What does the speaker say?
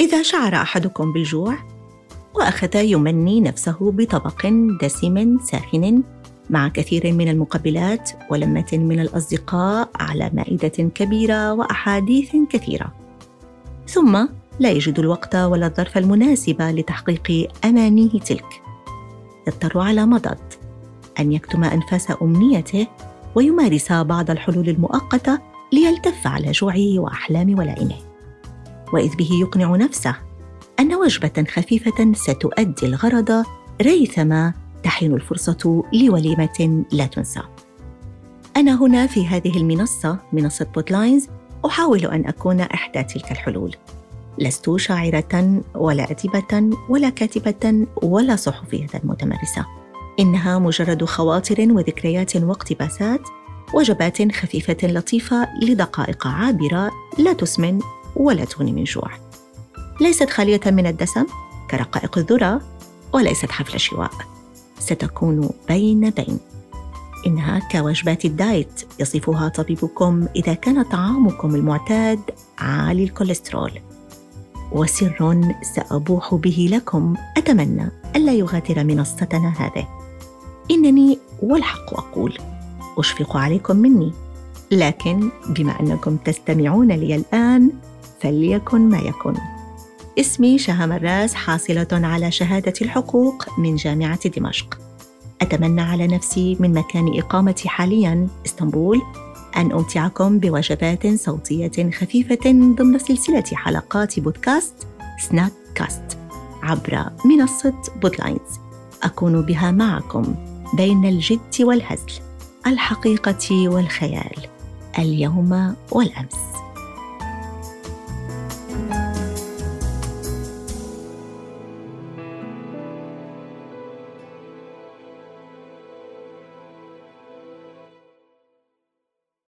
إذا شعر أحدكم بالجوع وأخذ يمني نفسه بطبق دسم ساخن مع كثير من المقبلات ولمة من الأصدقاء على مائدة كبيرة وأحاديث كثيرة. ثم لا يجد الوقت ولا الظرف المناسب لتحقيق أمانيه تلك. يضطر على مضض أن يكتم أنفاس أمنيته ويمارس بعض الحلول المؤقتة ليلتف على جوعه وأحلام ولائمه وإذ به يقنع نفسه أن وجبة خفيفة ستؤدي الغرض ريثما تحين الفرصة لوليمة لا تنسى. أنا هنا في هذه المنصة منصة بوتلاينز أحاول أن أكون إحدى تلك الحلول. لست شاعرة ولا أديبة ولا كاتبة ولا صحفية متمرسة. إنها مجرد خواطر وذكريات واقتباسات وجبات خفيفة لطيفة لدقائق عابرة لا تسمن ولا تغني من جوع. ليست خالية من الدسم كرقائق الذرة وليست حفل شواء. ستكون بين بين. إنها كوجبات الدايت يصفها طبيبكم إذا كان طعامكم المعتاد عالي الكوليسترول. وسر سأبوح به لكم أتمنى ألا يغادر منصتنا هذه. إنني والحق أقول أشفق عليكم مني. لكن بما أنكم تستمعون لي الآن فليكن ما يكن. اسمي شهى مراس حاصلة على شهادة الحقوق من جامعة دمشق. أتمنى على نفسي من مكان إقامتي حاليا إسطنبول أن أمتعكم بوجبات صوتية خفيفة ضمن سلسلة حلقات بودكاست سناك كاست عبر منصة بودلاينز. أكون بها معكم. بين الجد والهزل الحقيقة والخيال اليوم والأمس.